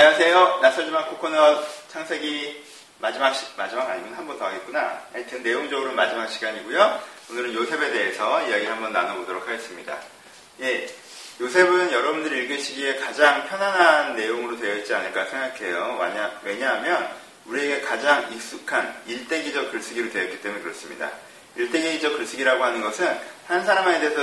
안녕하세요. 낯설지만 코코넛 창세기 마지막 시, 마지막 아니면 한 번 더 하겠구나. 하여튼 내용적으로 마지막 시간이고요. 오늘은 요셉에 대해서 이야기를 한번 나눠보도록 하겠습니다. 예, 요셉은 여러분들이 읽으시기에 가장 편안한 내용으로 되어 있지 않을까 생각해요. 왜냐 하면 우리에게 가장 익숙한 일대기적 글쓰기로 되어 있기 때문에 그렇습니다. 일대기적 글쓰기라고 하는 것은 한 사람에 대해서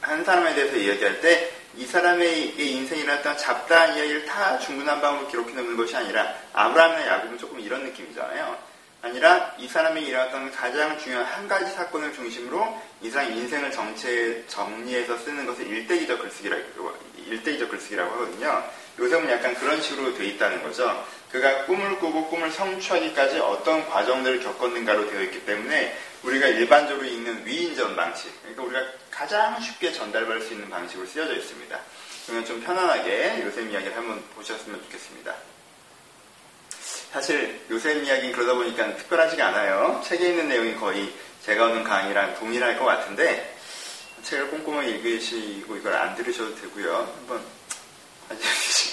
한 사람에 대해서 이야기할 때 이 사람의 인생이라 어떤 잡다한 이야기를 다 중구난방으로 기록해 놓는 것이 아니라 아브라함의 야곱은 조금 이런 느낌이잖아요. 아니라 이 사람이 일어났던 가장 중요한 한 가지 사건을 중심으로 이 사람의 인생을 정체 정리해서 쓰는 것을 일대기적 글쓰기라고 일대기적 글쓰기라고 하거든요. 요즘은 약간 그런 식으로 돼 있다는 거죠. 그가 꿈을 꾸고 꿈을 성취하기까지 어떤 과정들을 겪었는가로 되어 있기 때문에 우리가 일반적으로 읽는 위인전 방식, 그러니까 우리가 가장 쉽게 전달받을 수 있는 방식으로 쓰여져 있습니다. 그러면 좀 편안하게 요셉 이야기를 한번 보셨으면 좋겠습니다. 사실 요셉 이야기는 그러다 보니까 특별하지가 않아요. 책에 있는 내용이 거의 제가 오는 강의랑 동일할 것 같은데 책을 꼼꼼히 읽으시고 이걸 안 들으셔도 되고요. 한번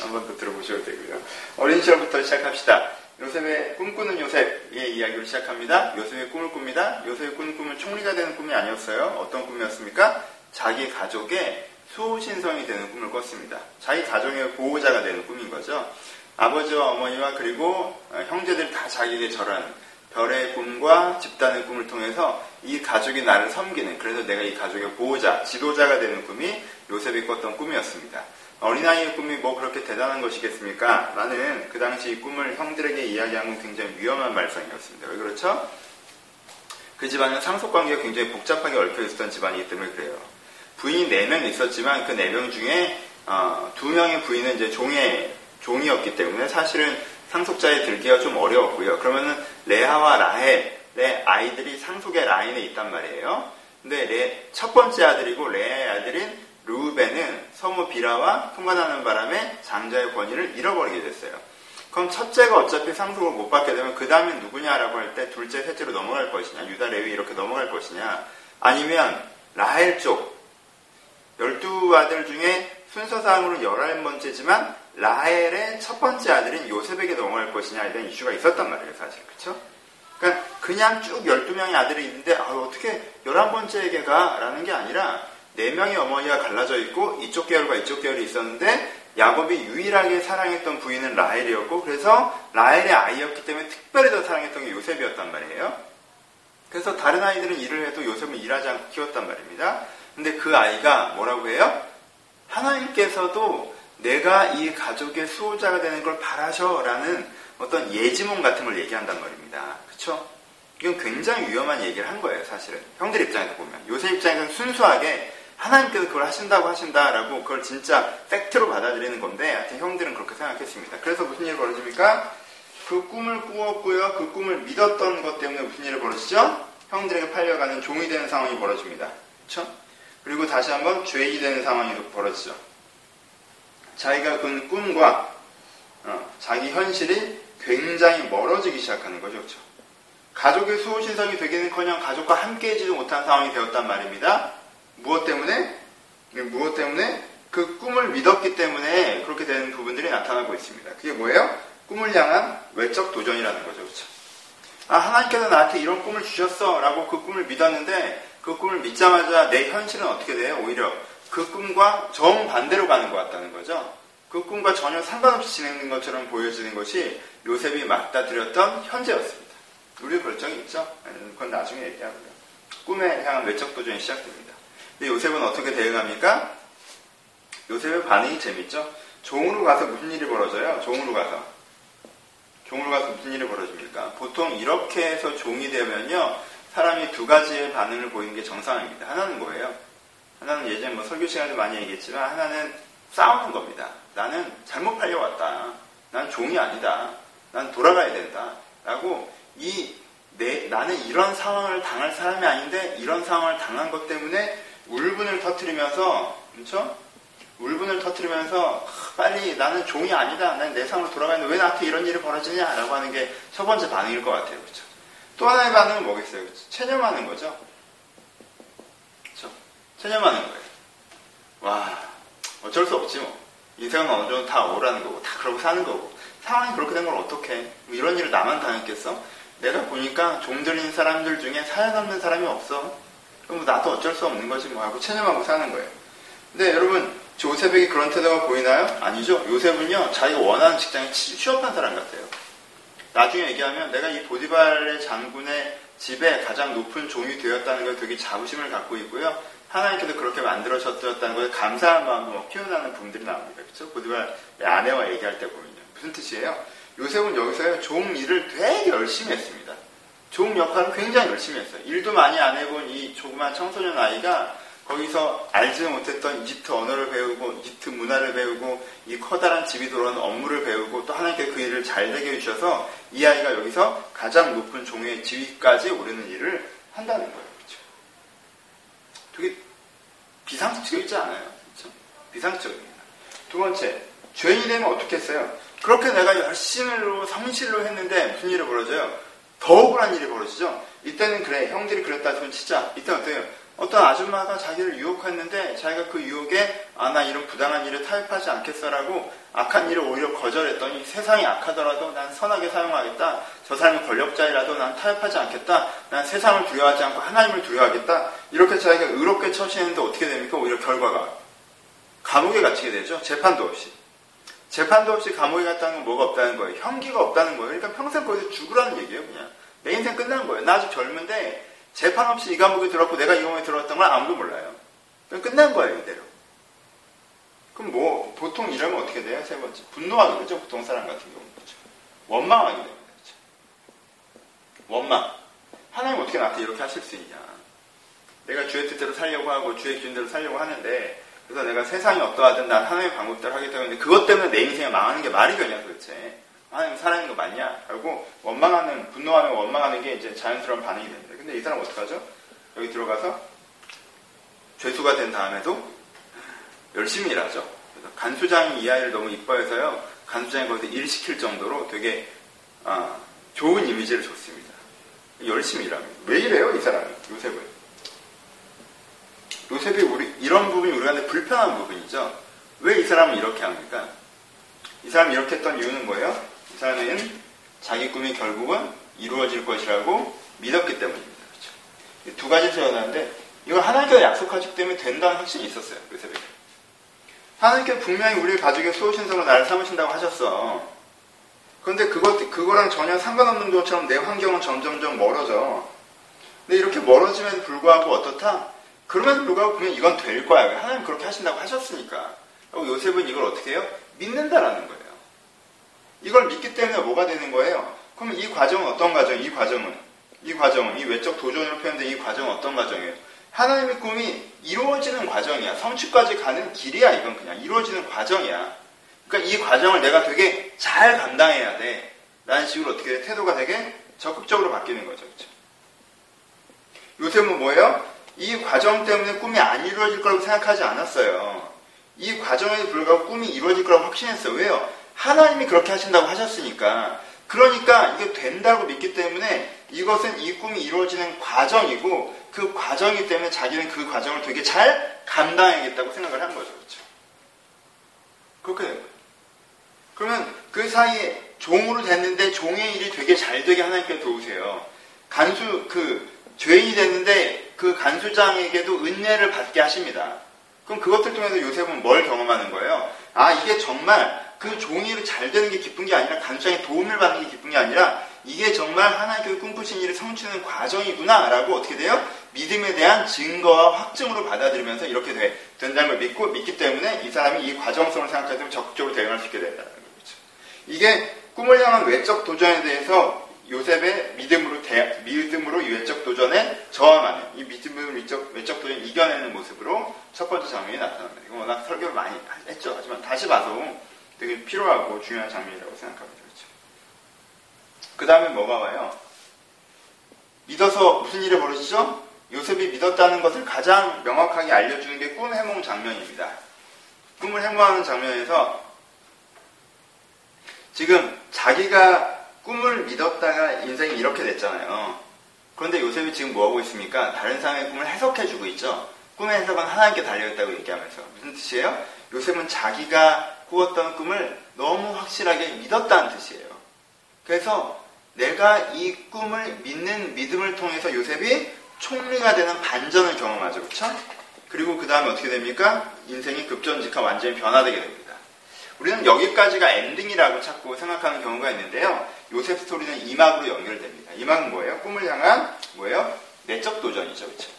한번 더 들어보셔도 되고요. 어린 시절부터 시작합시다. 요셉의 꿈꾸는 요셉의 이야기로 시작합니다. 요셉의 꿈을 꿉니다. 요셉의 꾸는 꿈은 총리가 되는 꿈이 아니었어요. 어떤 꿈이었습니까? 자기 가족의 수호신성이 되는 꿈을 꿨습니다. 자기 가정의 보호자가 되는 꿈인 거죠. 아버지와 어머니와 그리고 형제들이 다 자기에게 절하는 별의 꿈과 집단의 꿈을 통해서 이 가족이 나를 섬기는 그래서 내가 이 가족의 보호자, 지도자가 되는 꿈이 요셉이 꿨던 꿈이었습니다. 어린아이의 꿈이 뭐 그렇게 대단한 것이겠습니까? 나는 그 당시 이 꿈을 형들에게 이야기한 건 굉장히 위험한 말썽이었습니다. 왜 그렇죠? 그 집안은 상속관계가 굉장히 복잡하게 얽혀 있었던 집안이기 때문에 그래요. 부인이 4명 있었지만 그 4명 중에 어, 2명의 부인은 이제 종의, 종이었기 때문에 사실은 상속자에 들기가 좀 어려웠고요. 그러면은 레아와 라헬의 아이들이 상속의 라인에 있단 말이에요. 근데 레, 첫 번째 아들이고 레아의 아들인 루벤은 서무 비라와 통과하는 바람에 장자의 권위를 잃어버리게 됐어요. 그럼 첫째가 어차피 상속을 못 받게 되면 그 다음에 누구냐라고 할 때 둘째, 셋째로 넘어갈 것이냐, 유다, 레위 이렇게 넘어갈 것이냐, 아니면 라헬 쪽 열두 아들 중에 순서상으로 열한 번째지만 라헬의 첫 번째 아들인 요셉에게 넘어갈 것이냐에 대한 이슈가 있었단 말이에요, 사실. 그쵸? 그러니까 그냥 쭉 12명의 아들이 있는데 아, 어떻게 11번째에게 가? 라는 게 아니라 네 명의 어머니가 갈라져 있고 이쪽 계열과 이쪽 계열이 있었는데 야곱이 유일하게 사랑했던 부인은 라헬이었고 그래서 라헬의 아이였기 때문에 특별히 더 사랑했던 게 요셉이었단 말이에요. 그래서 다른 아이들은 일을 해도 요셉은 일하지 않고 키웠단 말입니다. 근데 그 아이가 뭐라고 해요? 하나님께서도 내가 이 가족의 수호자가 되는 걸 바라셔라는 어떤 예지몽 같은 걸 얘기한단 말입니다. 그쵸? 이건 굉장히 위험한 얘기를 한 거예요, 사실은. 형들 입장에서 보면. 요셉 입장에서는 순수하게 하나님께서 그걸 하신다고 하신다라고 그걸 진짜 팩트로 받아들이는 건데 하여튼 형들은 그렇게 생각했습니다. 그래서 무슨 일이 벌어집니까? 그 꿈을 꾸었고요. 그 꿈을 믿었던 것 때문에 무슨 일이 벌어지죠? 형들에게 팔려가는 종이 되는 상황이 벌어집니다. 그렇죠? 그리고 다시 한번 죄인이 되는 상황이 벌어지죠. 자기가 꾼 꿈과 어, 자기 현실이 굉장히 멀어지기 시작하는 거죠. 그렇죠? 가족의 수호신성이 되기는커녕 가족과 함께해지도 못한 상황이 되었단 말입니다. 무엇 때문에? 무엇 때문에? 그 꿈을 믿었기 때문에 그렇게 되는 부분들이 나타나고 있습니다. 그게 뭐예요? 꿈을 향한 외적 도전이라는 거죠. 그렇죠? 아, 하나님께서 나한테 이런 꿈을 주셨어. 라고 그 꿈을 믿었는데 그 꿈을 믿자마자 내 현실은 어떻게 돼요? 오히려 그 꿈과 정반대로 가는 것 같다는 거죠. 그 꿈과 전혀 상관없이 진행된 것처럼 보여지는 것이 요셉이 맞다드렸던 현재였습니다. 우리 결정이 있죠? 그건 나중에 얘기하고요. 꿈에 향한 외적 도전이 시작됩니다. 근데 요셉은 어떻게 대응합니까? 요셉의 반응이 재밌죠? 종으로 가서 무슨 일이 벌어져요? 종으로 가서. 종으로 가서 무슨 일이 벌어집니까? 보통 이렇게 해서 종이 되면요, 사람이 두 가지의 반응을 보이는 게 정상입니다. 하나는 뭐예요? 하나는 예전에 뭐 설교 시간에 많이 얘기했지만, 하나는 싸우는 겁니다. 나는 잘못 팔려왔다. 난 종이 아니다. 난 돌아가야 된다. 라고 이 내, 나는 이런 상황을 당할 사람이 아닌데 이런 상황을 당한 것 때문에 울분을 터트리면서 그렇죠? 울분을 터트리면서 빨리 나는 종이 아니다. 난내 삶으로 돌아가는데 왜 나한테 이런 일이 벌어지냐라고 하는 게 첫 번째 반응일 것 같아요. 그렇죠? 또 하나의 반응은 뭐겠어요? 그렇죠? 체념하는 거죠. 체념하는 거예요. 와, 어쩔 수 없지 뭐. 인생은 어느 정도 다 오라는 거고 다 그러고 사는 거고 상황이 그렇게 된 걸 어떡해 뭐 이런 일을 나만 당했겠어? 내가 보니까 종들인 사람들 중에 없는 사람이 없어 그럼 뭐 나도 어쩔 수 없는 거지 뭐 하고 체념하고 사는 거예요 근데 여러분 조셉에게 그런 태도가 보이나요? 아니죠 요셉은요 자기가 원하는 직장에 취업한 사람 같아요 나중에 얘기하면 내가 이 보디발의 장군의 집에 가장 높은 종이 되었다는 걸 되게 자부심을 갖고 있고요. 하나님께서 그렇게 만들어졌다는 것에 감사한 마음으로 뭐 표현하는 분들이 나옵니다. 그렇죠? 보디발의 아내와 얘기할 때 보면요. 무슨 뜻이에요? 요셉은 여기서 종 일을 되게 열심히 했습니다. 종 역할을 굉장히 열심히 했어요. 일도 많이 안 해본 이 조그만 청소년 아이가 거기서 알지 못했던 이집트 언어를 배우고 이집트 문화를 배우고 이 커다란 집이 돌아오는 업무를 배우고 또 하나님께 그 일을 잘 되게 해주셔서 이 아이가 여기서 가장 높은 종의 지위까지 오르는 일을 한다는 거예요. 되게 비상식적이지 않아요. 그렇죠? 비상식적입니다. 두 번째, 죄인이 되면 어떻게 했어요? 그렇게 내가 열심히로 성실로 했는데 무슨 일이 벌어져요? 더 억울한 일이 벌어지죠? 이때는 그래, 형들이 그랬다 손 치자. 이때 어때요? 어떤 아줌마가 자기를 유혹했는데 자기가 그 유혹에 아 나 이런 부당한 일에 타협하지 않겠어라고 악한 일을 오히려 거절했더니 세상이 악하더라도 난 선하게 사용하겠다. 저 사람이 권력자이라도 난 타협하지 않겠다. 난 세상을 두려워하지 않고 하나님을 두려워하겠다. 이렇게 자기가 의롭게 처신했는데 어떻게 됩니까? 오히려 결과가 감옥에 갇히게 되죠. 재판도 없이. 재판도 없이 감옥에 갔다는 건 뭐가 없다는 거예요. 형기가 없다는 거예요. 그러니까 평생 거기서 죽으라는 얘기예요. 그냥. 내 인생 끝난 거예요. 나 아직 젊은데 재판 없이 이 감옥에 들어왔고 내가 이 감옥에 들어왔던 걸 아무도 몰라요. 그냥 끝난 거예요, 이대로. 그럼 뭐, 보통 이러면 어떻게 돼요? 세 번째. 분노하게 되죠, 보통 사람 같은 경우는. 그렇죠? 원망하게 됩니다. 그렇죠? 원망. 하나님 어떻게 나한테 이렇게 하실 수 있냐. 내가 주의 뜻대로 살려고 하고 주의 기준대로 살려고 하는데 그래서 내가 세상이 어떠하든 난 하나님의 방법대로 하겠다고 했는데 그것 때문에 내 인생이 망하는 게 말이 되냐 도대체. 하나님 살아있는 거 맞냐? 라고 원망하는, 분노하는 원망하는 게 이제 자연스러운 반응이 됩니다. 근데 이 사람 어떡하죠? 여기 들어가서 죄수가 된 다음에도 열심히 일하죠. 그래서 간수장이 이 아이를 너무 이뻐해서요. 간수장이 거기서 일 시킬 정도로 되게 아, 좋은 이미지를 줬습니다. 열심히 일합니다. 왜 이래요, 이 사람이? 요셉은. 요셉이 우리, 이런 부분이 우리한테 불편한 부분이죠. 왜 이 사람은 이렇게 합니까? 이 사람이 이렇게 했던 이유는 뭐예요? 이 사람은 자기 꿈이 결국은 이루어질 것이라고 믿었기 때문입니다. 두 가지 표현하는데 이걸 하나님께서 약속하시기 때문에 된다는 확신이 있었어요. 그 새벽에. 하나님께서 분명히 우리 가족의 수호신성으로 나를 삼으신다고 하셨어. 그런데 그것, 그거랑 전혀 상관없는 것처럼 내 환경은 점점점 멀어져. 근데 이렇게 멀어짐에도 불구하고 어떻다? 그럼에도 불구하고 분명 이건 될 거야. 하나님 그렇게 하신다고 하셨으니까. 요셉은 이걸 어떻게 해요? 믿는다라는 거예요. 이걸 믿기 때문에 뭐가 되는 거예요? 그럼 이 과정은 어떤 과정? 이 과정은 이 과정은 이 외적 도전으로 표현된 이 과정은 어떤 과정이에요? 하나님의 꿈이 이루어지는 과정이야. 성취까지 가는 길이야. 이건 그냥 이루어지는 과정이야. 그러니까 이 과정을 내가 되게 잘 감당해야 돼. 라는 식으로 어떻게 돼? 태도가 되게 적극적으로 바뀌는 거죠. 그렇죠? 요새는 뭐예요? 이 과정 때문에 꿈이 안 이루어질 거라고 생각하지 않았어요. 이 과정에 불구하고 꿈이 이루어질 거라고 확신했어요. 왜요? 하나님이 그렇게 하신다고 하셨으니까. 그러니까 이게 된다고 믿기 때문에 이것은 이 꿈이 이루어지는 과정이고 그 과정이기 때문에 자기는 그 과정을 되게 잘 감당해야겠다고 생각을 한 거죠. 그렇죠? 그렇게 된 거예요. 그러면 그 사이에 종으로 됐는데 종의 일이 되게 잘 되게 하나님께 도우세요. 간수 그 죄인이 됐는데 그 간수장에게도 은혜를 받게 하십니다. 그럼 그것들 통해서 요셉은 뭘 경험하는 거예요? 아 이게 정말 그 종이 잘 되는 게 기쁜 게 아니라 간수장의 도움을 받는 게 기쁜 게 아니라 이게 정말 하나님께서 꿈꾸신 일을 성취하는 과정이구나라고 어떻게 돼요? 믿음에 대한 증거와 확증으로 받아들이면서 이렇게 돼, 된다는 걸 믿고 믿기 때문에 이 사람이 이 과정성을 생각할 때 적극적으로 대응할 수 있게 된다는 거죠. 이게 꿈을 향한 외적 도전에 대해서 요셉의 믿음으로 대, 믿음으로 이 외적 도전에 저항하는 이 믿음으로 외적, 외적 도전 이겨내는 모습으로 첫 번째 장면이 나타납니다. 이거 워낙 설교를 많이 했죠. 하지만 다시 봐도 되게 필요하고 중요한 장면이라고 생각합니다. 그 다음에 뭐가 와요? 믿어서 무슨 일이 벌어지죠? 요셉이 믿었다는 것을 가장 명확하게 알려주는 게 꿈 해몽 장면입니다. 꿈을 해몽하는 장면에서 지금 자기가 꿈을 믿었다가 인생이 이렇게 됐잖아요. 그런데 요셉이 지금 뭐하고 있습니까? 다른 사람의 꿈을 해석해주고 있죠. 꿈의 해석은 하나님께 달려있다고 얘기하면서 무슨 뜻이에요? 요셉은 자기가 꾸었던 꿈을 너무 확실하게 믿었다는 뜻이에요. 그래서 내가 이 꿈을 믿는 믿음을 통해서 요셉이 총리가 되는 반전을 경험하죠. 그렇죠? 그리고 그 다음에 어떻게 됩니까? 인생이 급전직하 완전히 변화되게 됩니다. 우리는 여기까지가 엔딩이라고 자꾸 생각하는 경우가 있는데요. 요셉 스토리는 이막으로 연결됩니다. 이막은 뭐예요? 꿈을 향한 뭐예요? 내적 도전이죠. 그렇죠?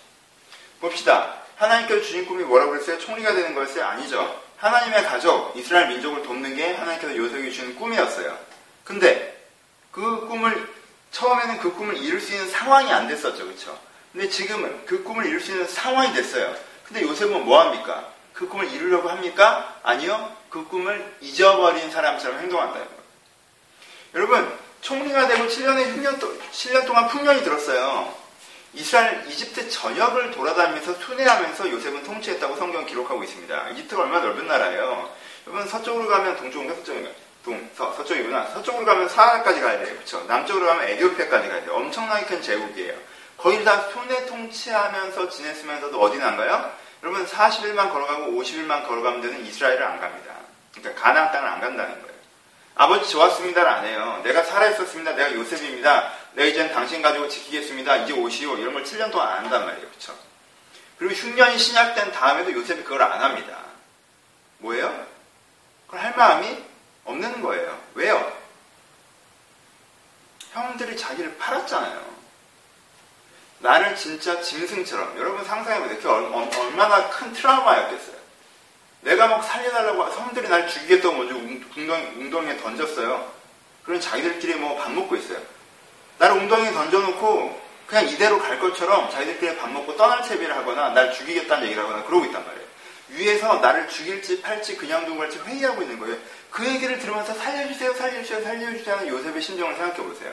봅시다. 하나님께서 주신 꿈이 뭐라고 그랬어요? 총리가 되는 거였어요? 아니죠. 하나님의 가족, 이스라엘 민족을 돕는 게 하나님께서 요셉이 주신 꿈이었어요. 근데 그 꿈을 처음에는 그 꿈을 이룰 수 있는 상황이 안 됐었죠. 그렇죠? 근데 지금은 그 꿈을 이룰 수 있는 상황이 됐어요. 근데 요셉은 뭐 합니까? 그 꿈을 이루려고 합니까? 아니요. 그 꿈을 잊어버린 사람처럼 행동한다는 거예요. 여러분, 총리가 되고 7년에 6년, 7년 동안 풍년이 들었어요. 이스라엘 이집트 전역을 돌아다니면서 순회하면서 요셉은 통치했다고 성경 기록하고 있습니다. 이집트가 얼마나 넓은 나라예요. 여러분 서쪽으로 가면 동쪽인가 서쪽인가? 동, 서, 서쪽이구나. 서쪽으로 가면 사하라까지 가야 돼요. 그렇죠? 남쪽으로 가면 에디오피아까지 가야 돼요. 엄청나게 큰 제국이에요. 거의 다 순회 통치하면서 지냈으면서도 어디 난가요? 여러분 40일만 걸어가고 50일만 걸어가면 되는 이스라엘을 안 갑니다. 그러니까 가나안 땅을 안 간다는 거예요. 아버지 좋았습니다를 안 해요. 내가 살아있었습니다. 내가 요셉입니다. 내가 이제는 당신 가지고 지키겠습니다. 이제 오시오. 이런 걸 7년 동안 안 한단 말이에요. 그렇죠? 그리고 흉년이 신약된 다음에도 요셉이 그걸 안 합니다. 뭐예요? 그걸 할 마음이 없는 거예요. 왜요? 형들이 자기를 팔았잖아요. 나를 진짜 짐승처럼 여러분 상상해보세요. 그게 얼마나 큰 트라우마였겠어요. 내가 막 살려달라고 성들이 날 죽이겠다고 먼저 웅덩이, 웅덩이에 던졌어요. 그럼 자기들끼리 뭐 밥 먹고 있어요. 나를 웅덩이에 던져놓고 그냥 이대로 갈 것처럼 자기들끼리 밥 먹고 떠날 채비를 하거나 날 죽이겠다는 얘기를 하거나 그러고 있단 말이에요. 위에서 나를 죽일지 팔지 그냥 두고 갈지 회의하고 있는 거예요. 그 얘기를 들으면서 살려주세요, 살려주세요, 살려주세요 하는 요셉의 심정을 생각해 보세요.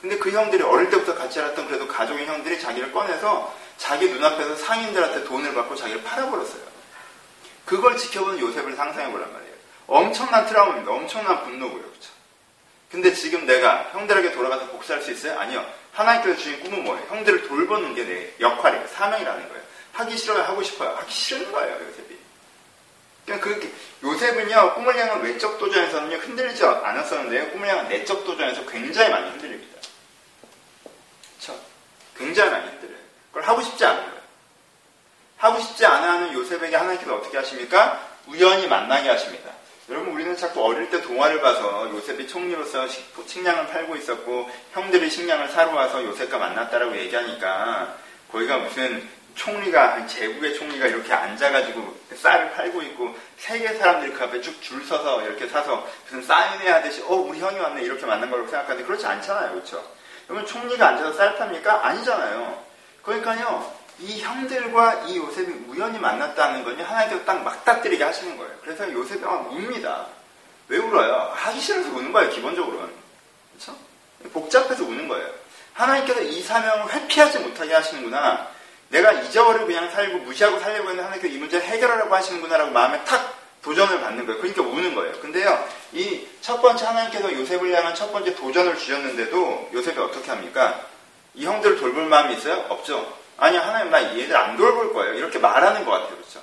근데 그 형들이 어릴 때부터 같이 자랐던 그래도 가족의 형들이 자기를 꺼내서 자기 눈앞에서 상인들한테 돈을 받고 자기를 팔아버렸어요. 그걸 지켜보는 요셉을 상상해 보란 말이에요. 엄청난 트라우마입니다. 엄청난 분노고요. 그렇죠? 근데 지금 내가 형들에게 돌아가서 복수할 수 있어요? 아니요. 하나님께서 주신 꿈은 뭐예요? 형들을 돌보는 게 내 역할이에요. 사명이라는 거예요. 하기 싫어요? 하고 싶어요? 하기 싫은 거예요. 요셉이. 그냥 그 요셉은요, 꿈을 향한 외적 도전에서는요, 흔들리지 않았었는데요, 꿈을 향한 내적 도전에서 굉장히 많이 흔들립니다. 그렇죠? 굉장히 많이 힘들어요. 그걸 하고 싶지 않은 거예요. 하고 싶지 않아 하는 요셉에게 하나님께서 어떻게 하십니까? 우연히 만나게 하십니다. 여러분 우리는 자꾸 어릴 때 동화를 봐서 요셉이 총리로서 식량을 팔고 있었고 형들이 식량을 사러 와서 요셉과 만났다라고 얘기하니까 거기가 무슨 총리가 한 제국의 총리가 이렇게 앉아가지고 쌀을 팔고 있고 세계 사람들이 그 앞에 쭉 줄 서서 이렇게 사서 무슨 사인회 하듯이 어 우리 형이 왔네 이렇게 만난 걸로 생각하는데 그렇지 않잖아요 그렇죠 그러면 총리가 앉아서 쌀 팝니까? 아니잖아요. 그러니까요, 이 형들과 이 요셉이 우연히 만났다는 건요, 하나님께서 딱 막닥뜨리게 하시는 거예요. 그래서 요셉이 막 웁니다. 왜 울어요? 하기 싫어서 우는 거예요, 기본적으로는. 그렇죠? 복잡해서 우는 거예요. 하나님께서 이 사명을 회피하지 못하게 하시는구나. 내가 잊어버리고 그냥 살고 무시하고 살려고 했는데 하나님께서 이 문제를 해결하라고 하시는구나라고 마음에 탁 도전을 받는 거예요. 그러니까 우는 거예요. 근데요, 이 첫 번째 하나님께서 요셉을 향한 첫 번째 도전을 주셨는데도 요셉이 어떻게 합니까? 이 형들을 돌볼 마음이 있어요? 없죠. 아니, 하나님, 나 얘들 안 돌볼 거예요. 이렇게 말하는 것 같아요. 그렇죠?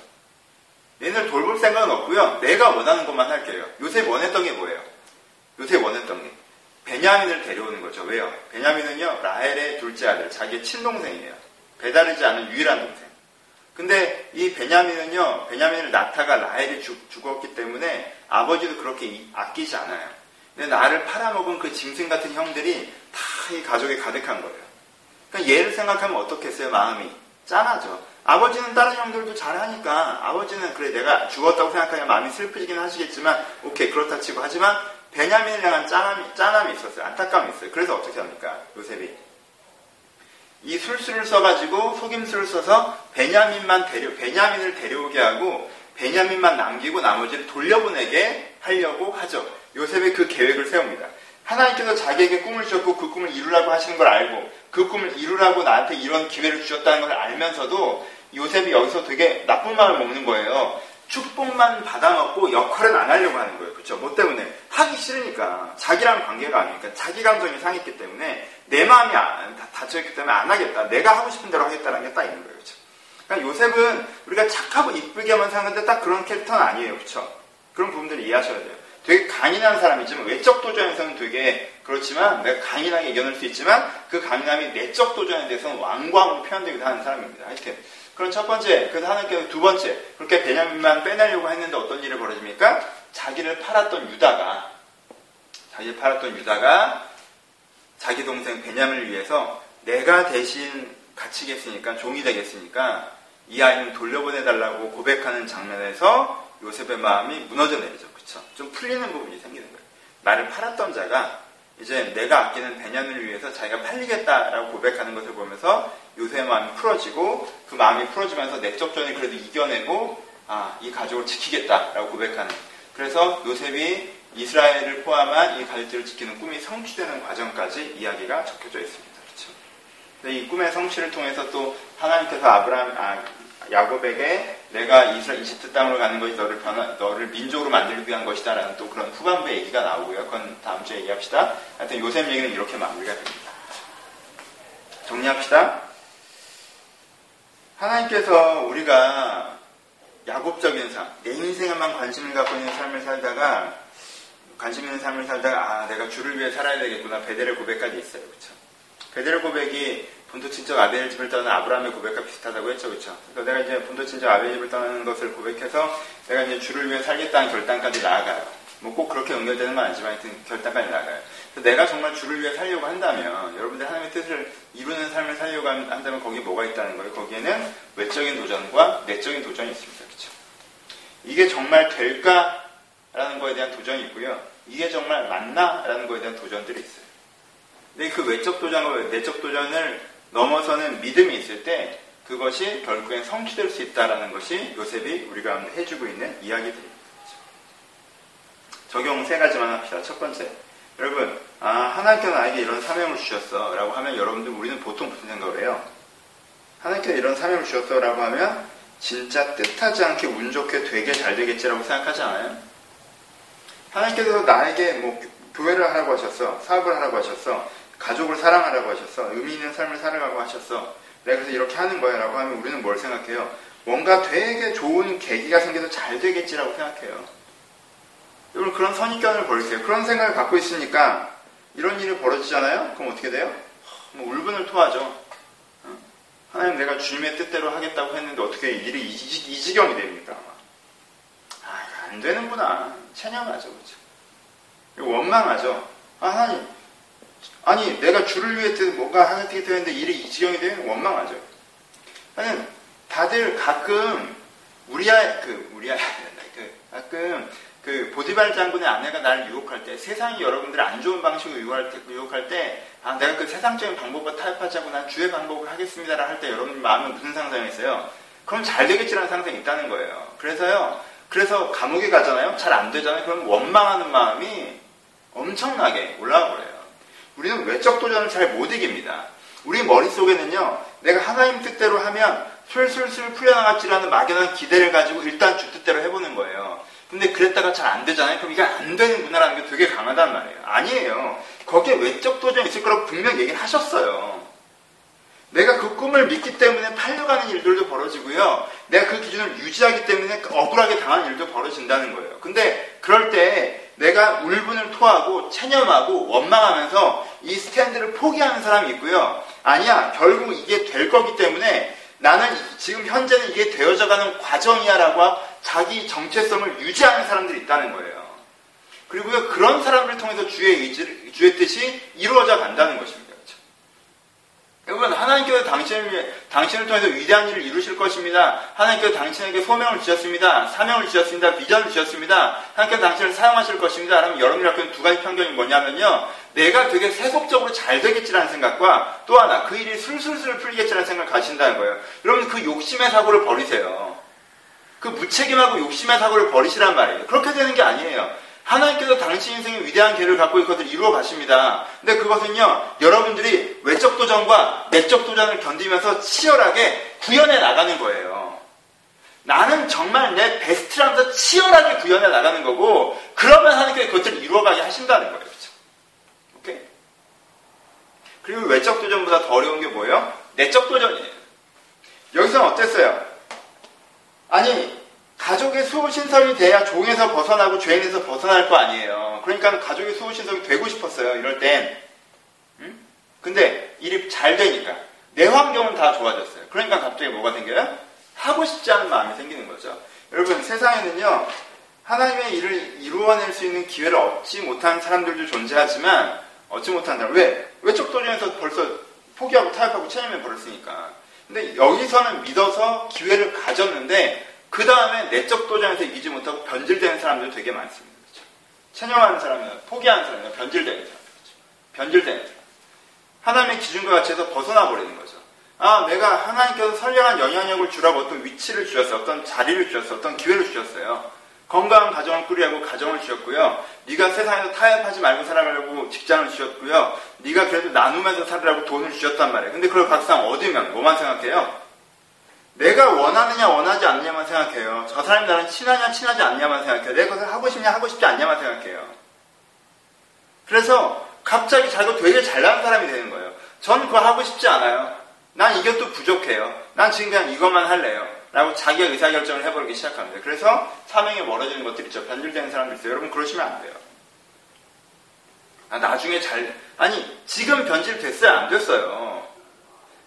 얘들 돌볼 생각은 없고요. 내가 원하는 것만 할게요. 요셉 원했던 게 뭐예요? 요셉 원했던 게. 베냐민을 데려오는 거죠. 왜요? 베냐민은요, 라헬의 둘째 아들, 자기의 친동생이에요. 배다르지 않은 유일한 동생. 근데 이 베냐민은요, 베냐민을 나타가 라헬이 죽, 었기 때문에 아버지도 그렇게 아끼지 않아요. 근데 나를 팔아먹은 그 짐승 같은 형들이 다 이 가족에 가득한 거예요. 그러니까 얘를 생각하면 어떻겠어요, 마음이? 짠하죠. 아버지는 다른 형들도 잘하니까 아버지는 그래 내가 죽었다고 생각하면 마음이 슬프지긴 하시겠지만 오케이 그렇다 치고 하지만 베냐민을 향한 짠함이, 짠함이 있었어요. 안타까움이 있어요. 그래서 어떻게 합니까? 요셉이 이 술수를 써가지고 속임수를 써서 베냐민만 데려 베냐민을 데려오게 하고 베냐민만 남기고 나머지를 돌려보내게 하려고 하죠. 요셉의 그 계획을 세웁니다. 하나님께서 자기에게 꿈을 주셨고 그 꿈을 이루라고 하시는 걸 알고 그 꿈을 이루라고 나한테 이런 기회를 주셨다는 걸 알면서도 요셉이 여기서 되게 나쁜 마음을 먹는 거예요. 축복만 받아먹고 역할은 안 하려고 하는 거예요. 그렇죠? 뭐 때문에? 하기 싫으니까. 자기랑 관계가 아니니까. 자기 감정이 상했기 때문에 내 마음이 다 닫혀있기 때문에 안 하겠다. 내가 하고 싶은 대로 하겠다는 게딱 있는 거예요. 그렇죠? 그러니까 요셉은 우리가 착하고 이쁘게만 사는데 딱 그런 캐릭터는 아니에요. 그렇죠? 그런 부분들을 이해하셔야 돼요. 되게 강인한 사람이지만 외적 도전에서는 되게 그렇지만 내가 강인하게 이겨낼 수 있지만 그 강인함이 내적 도전에 대해서는 완고함으로 표현되기도 하는 사람입니다. 하여튼 그럼 첫 번째 그래서 하나님께서 두 번째 그렇게 베냐민만 빼내려고 했는데 어떤 일이 벌어집니까? 자기를 팔았던 유다가 자기를 팔았던 유다가 자기 동생 베냐민을 위해서 내가 대신 갇히겠으니까 종이 되겠으니까 이 아이는 돌려보내달라고 고백하는 장면에서 요셉의 마음이 무너져 내리죠. 그쵸? 좀 풀리는 부분이 생기는 거예요. 나를 팔았던 자가 이제 내가 아끼는 베냐민을 위해서 자기가 팔리겠다라고 고백하는 것을 보면서 요셉의 마음이 풀어지고 그 마음이 풀어지면서 내적 전을 그래도 이겨내고 아, 이 가족을 지키겠다라고 고백하는 그래서 요셉이 이스라엘을 포함한 이 가족들을 지키는 꿈이 성취되는 과정까지 이야기가 적혀져 있습니다. 그렇죠? 이 꿈의 성취를 통해서 또 하나님께서 아브라함, 아, 야곱에게 내가 이집트 땅으로 가는 것이 너를 변화, 너를 민족으로 만들기 위한 것이다라는 또 그런 후반부 얘기가 나오고요. 그건 다음 주에 얘기합시다. 하여튼 요셉 얘기는 이렇게 마무리가 됩니다. 정리합시다. 하나님께서 우리가 야곱적인 삶, 내 인생에만 관심을 갖고 있는 삶을 살다가 관심 있는 삶을 살다가 아 내가 주를 위해 살아야 되겠구나 베델의 고백까지 있어요, 그렇죠? 베델의 고백이 본토 친척 아벨 집을 떠나는 아브라함의 고백과 비슷하다고 했죠, 그렇죠? 그래서 내가 이제 본토 친척 아벨 집을 떠나는 것을 고백해서 내가 이제 주를 위해 살겠다는 결단까지 나아가요. 뭐 꼭 그렇게 연결되는 건 아니지만 하여튼 결단까지 나아가요. 그래서 내가 정말 주를 위해 살려고 한다면 여러분들 하나님의 뜻을 이루는 삶을 살려고 한다면 거기에 뭐가 있다는 거예요? 거기에는 외적인 도전과 내적인 도전이 있습니다, 그렇죠? 이게 정말 될까라는 거에 대한 도전이 있고요. 이게 정말 맞나라는 거에 대한 도전들이 있어요. 근데 그 외적 도전과 내적 도전을 넘어서는 믿음이 있을 때 그것이 결국엔 성취될 수 있다라는 것이 요셉이 우리 가운데 해주고 있는 이야기들입니다. 적용 세 가지만 합시다. 첫 번째, 여러분, 아, 하나님께서 나에게 이런 사명을 주셨어. 라고 하면 여러분들 우리는 보통 무슨 생각을 해요? 하나님께서 이런 사명을 주셨어. 라고 하면 진짜 뜻하지 않게 운 좋게 되게 잘 되겠지라고 생각하지 않아요? 하나님께서 나에게 뭐 교회를 하라고 하셨어. 사업을 하라고 하셨어. 가족을 사랑하라고 하셨어. 의미 있는 삶을 살아가고 하셨어. 내가 그래서 이렇게 하는 거야 라고 하면 우리는 뭘 생각해요? 뭔가 되게 좋은 계기가 생겨서 잘 되겠지라고 생각해요. 여러분 그런 선입견을 버리세요. 그런 생각을 갖고 있으니까 이런 일이 벌어지잖아요? 그럼 어떻게 돼요? 뭐 울분을 토하죠. 어? 하나님 내가 주님의 뜻대로 하겠다고 했는데 어떻게 일이 이, 이, 지경이 됩니까? 아, 안 되는구나. 체념하죠. 그렇죠? 원망하죠. 아, 하나님 아니 내가 주를 위해 뭔가 하겠다고 했는데 일이 이 지경이 되면 원망하죠. 아니 다들 가끔 우리아 그 우리아 그 가끔 그 보디발 장군의 아내가 나를 유혹할 때 세상이 여러분들 안 좋은 방식으로 유혹할 때 유혹할 때 아, 내가 그 세상적인 방법을 타협하자고 난 주의 방법을 하겠습니다라 할 때 여러분 마음에 무슨 상상이 있어요? 그럼 잘 되겠지라는 상상이 있다는 거예요. 그래서요. 그래서 감옥에 가잖아요. 잘 안 되잖아요. 그럼 원망하는 마음이 엄청나게 올라와 버려요. 우리는 외적 도전을 잘 못 이깁니다. 우리 머릿속에는요, 내가 하나님 뜻대로 하면 술술술 풀려나갈지라는 막연한 기대를 가지고 일단 주 뜻대로 해보는 거예요. 근데 그랬다가 잘 안 되잖아요? 그럼 이게 안 되는구나라는 게 되게 강하단 말이에요. 아니에요. 거기에 외적 도전이 있을 거라고 분명 얘기를 하셨어요. 내가 그 꿈을 믿기 때문에 팔려가는 일들도 벌어지고요. 내가 그 기준을 유지하기 때문에 억울하게 당하는 일도 벌어진다는 거예요. 근데 그럴 때 내가 울분을 토하고 체념하고 원망하면서 이 스탠드를 포기하는 사람이 있고요. 아니야, 결국 이게 될 거기 때문에 나는 지금 현재는 이게 되어져가는 과정이야라고 자기 정체성을 유지하는 사람들이 있다는 거예요. 그리고요, 그런 사람을 통해서 주의 의지, 주의 뜻이 이루어져 간다는 것입니다. 여러분, 하나님께서 당신을, 당신을 통해서 위대한 일을 이루실 것입니다. 하나님께서 당신에게 소명을 주셨습니다. 사명을 주셨습니다. 비전을 주셨습니다. 하나님께서 당신을 사용하실 것입니다. 그러면 여러분이 갖고 있는 두 가지 편견이 뭐냐면요. 내가 되게 세속적으로 잘 되겠지라는 생각과 또 하나, 그 일이 술술술 풀리겠지라는 생각을 가진다는 거예요. 여러분, 그 욕심의 사고를 버리세요. 그 무책임하고 욕심의 사고를 버리시란 말이에요. 그렇게 되는 게 아니에요. 하나님께서 당신 인생의 위대한 계획을 갖고 있것을 이루어 가십니다. 근데 그것은요, 여러분들이 외적 도전과 내적 도전을 견디면서 치열하게 구현해 나가는 거예요. 나는 정말 내 베스트라면서 치열하게 구현해 나가는 거고, 그러면 하나님께서 그것들을 이루어가게 하신다는 거예요. 그렇죠? 오케이? 그리고 외적 도전보다 더 어려운 게 뭐예요? 내적 도전이에요. 여기서는 어땠어요? 종에서 벗어나고 죄인에서 벗어날 거 아니에요. 그러니까 가족의 수호신성이 되고 싶었어요. 이럴 땐. 응? 근데 일이 잘 되니까 내 환경은 다 좋아졌어요. 그러니까 갑자기 뭐가 생겨요? 하고 싶지 않은 마음이 생기는 거죠. 여러분 세상에는요 하나님의 일을 이루어낼 수 있는 기회를 얻지 못한 사람들도 존재하지만 얻지 못한 사람 왜 외적 도전에서 벌써 포기하고 타협하고 체념해 버렸으니까. 근데 여기서는 믿어서 기회를 가졌는데 그 다음에 내적 도전에서 이기지 못하고 변질되는 사람들 되게 많습니다. 그렇죠? 체념하는 사람은 포기하는 사람은 변질되는 사람. 그렇죠? 변질되는 사람. 하나님의 기준과 가치에서 벗어나 버리는 거죠. 아, 내가 하나님께서 선량한 영향력을 주라고 어떤 위치를 주셨어요. 어떤 자리를 주셨어요. 어떤 기회를 주셨어요. 건강한 가정을 꾸리라고 가정을 주셨고요. 네가 세상에서 타협하지 말고 살아가려고 직장을 주셨고요. 네가 그래도 나누면서 살으라고 돈을 주셨단 말이에요. 근데 그걸 각상 얻으면 뭐만 생각해요? 내가 원하느냐 원하지 않느냐만 생각해요. 저 사람이 나랑 친하냐 친하지 않냐만 생각해요. 내가 그것을 하고 싶냐 하고 싶지 않냐만 생각해요. 그래서 갑자기 자기가 되게 잘나는 사람이 되는 거예요. 저는 그거 하고 싶지 않아요. 난 이것도 부족해요. 난 지금 그냥 이것만 할래요. 라고 자기가 의사결정을 해버리기 시작합니다. 그래서 사명에 멀어지는 것들 있죠. 변질되는 사람들 있어요. 여러분 그러시면 안 돼요. 아, 나중에 잘, 아니, 지금 변질됐어요? 안 됐어요?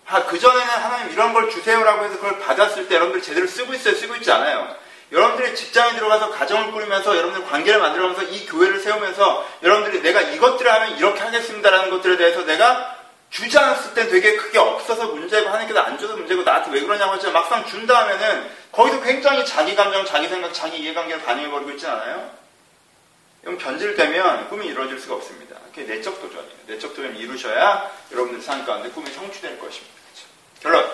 아, 그전에는 하나님 이런 걸 주세요라고 해서 그걸 받았을 때 여러분들 제대로 쓰고 있어요? 쓰고 있지 않아요? 여러분들이 직장에 들어가서 가정을 꾸리면서 여러분들 관계를 만들어가면서 이 교회를 세우면서 여러분들이 내가 이것들을 하면 이렇게 하겠습니다라는 것들에 대해서 내가 주지 않았을 때 되게 크게 없어서 문제고 하나님께서 안 줘서 문제고 나한테 왜 그러냐고 하지만 막상 준 다음에는 거기서 굉장히 자기 감정, 자기 생각, 자기 이해관계를 반영해버리고 있지 않아요? 그럼 변질되면 꿈이 이루어질 수가 없습니다. 그게 내적 도전이에요. 내적 도전을 이루셔야 여러분들 삶 가운데 꿈이 성취될 것입니다. 결론.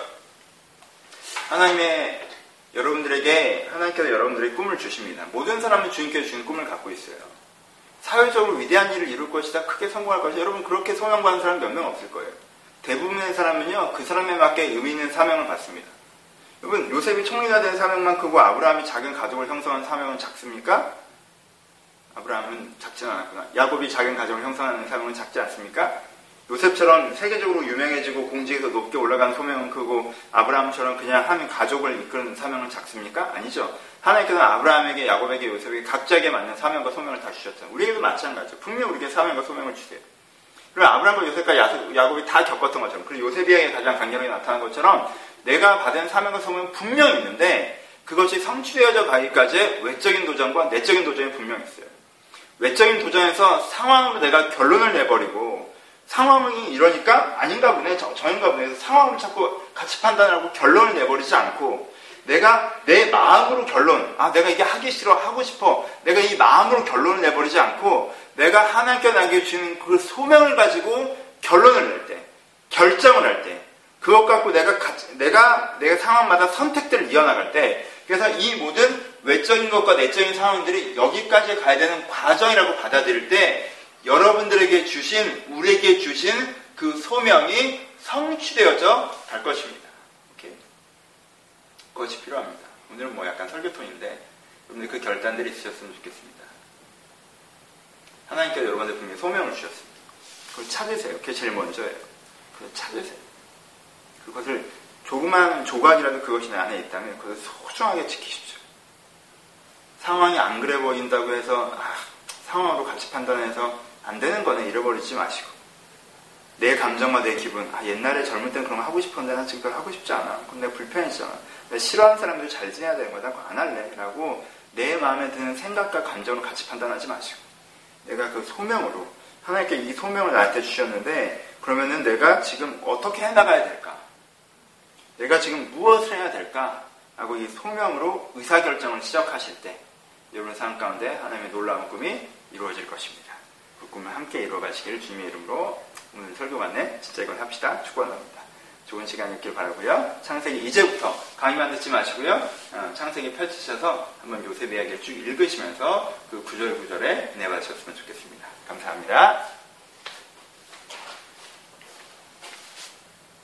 하나님의 여러분들에게 하나님께서 여러분들에게 꿈을 주십니다. 모든 사람은 주님께서 주신 꿈을 갖고 있어요. 사회적으로 위대한 일을 이룰 것이다, 크게 성공할 것이다. 여러분 그렇게 소명받는 사람 몇 명 없을 거예요. 대부분의 사람은요 그 사람에 맞게 의미 있는 사명을 받습니다. 여러분 요셉이 총리가 된 사명만 크고 아브라함이 작은 가족을 형성한 사명은 작습니까? 아브라함은 작지 않았구나. 야곱이 작은 가족을 형성하는 사명은 작지 않습니까? 요셉처럼 세계적으로 유명해지고 공직에서 높게 올라간 소명은 크고 아브라함처럼 그냥 한 가족을 이끄는 사명은 작습니까? 아니죠. 하나님께서는 아브라함에게 야곱에게 요셉에게 각자에게 맞는 사명과 소명을 다 주셨잖아요. 우리에게도 마찬가지죠. 분명히 우리에게 사명과 소명을 주세요. 그리고 아브라함과 요셉과 야곱이 다 겪었던 것처럼 그리고 요셉에게 가장 강렬하게 나타난 것처럼 내가 받은 사명과 소명은 분명히 있는데 그것이 성취되어져 가기까지 외적인 도전과 내적인 도전이 분명히 있어요. 외적인 도전에서 상황으로 내가 결론을 내버리고 상황이 이러니까 아닌가 보네, 저, 저인가 보네. 상황을 자꾸 같이 판단하고 결론을 내버리지 않고 내가 내 마음으로 결론, 아, 내가 이게 하기 싫어, 하고 싶어. 내가 이 마음으로 결론을 내버리지 않고 내가 하나님께 나에게 주는 그 소명을 가지고 결론을 낼 때, 결정을 할 때, 그것 갖고 내가 같이, 내가, 내가 상황마다 선택들을 이어나갈 때, 그래서 이 모든 외적인 것과 내적인 상황들이 여기까지 가야 되는 과정이라고 받아들일 때, 여러분들에게 주신, 우리에게 주신 그 소명이 성취되어져 갈 것입니다. 오케이. 그것이 필요합니다. 오늘은 뭐 약간 설교톤인데, 여러분들 그 결단들이 있으셨으면 좋겠습니다. 하나님께서 여러분들 분명히 소명을 주셨습니다. 그걸 찾으세요. 그게 제일 먼저예요. 그걸 찾으세요. 그것을 조그만 조각이라도 그것이 내 안에 있다면 그것을 소중하게 지키십시오. 상황이 안 그래 보인다고 해서 아, 상황으로 같이 판단해서 안 되는 거는 잃어버리지 마시고. 내 감정과 내 기분 아 옛날에 젊을 때는 그런 거 하고 싶었는데 난 지금 그걸 하고 싶지 않아. 그럼 내가 불편해지잖아. 내가 싫어하는 사람들 잘 지내야 되는 거다. 그거 안 할래. 라고 내 마음에 드는 생각과 감정을 같이 판단하지 마시고. 내가 그 소명으로 하나님께 이 소명을 나한테 주셨는데 그러면은 내가 지금 어떻게 해나가야 될까? 내가 지금 무엇을 해야 될까? 하고 이 소명으로 의사결정을 시작하실 때 여러분 삶 가운데 하나님의 놀라운 꿈이 이루어질 것입니다. 그 꿈을 함께 이루어가시기를 주님의 이름으로 오늘 설교 맞네 진짜 이건 합시다. 축원합니다. 좋은 시간이었길 바라고요. 창세기 이제부터 강의만 듣지 마시고요. 어, 창세기 펼치셔서 한번 요셉 이야기를 쭉 읽으시면서 그 구절 구절에 은혜 받으셨으면 좋겠습니다. 감사합니다.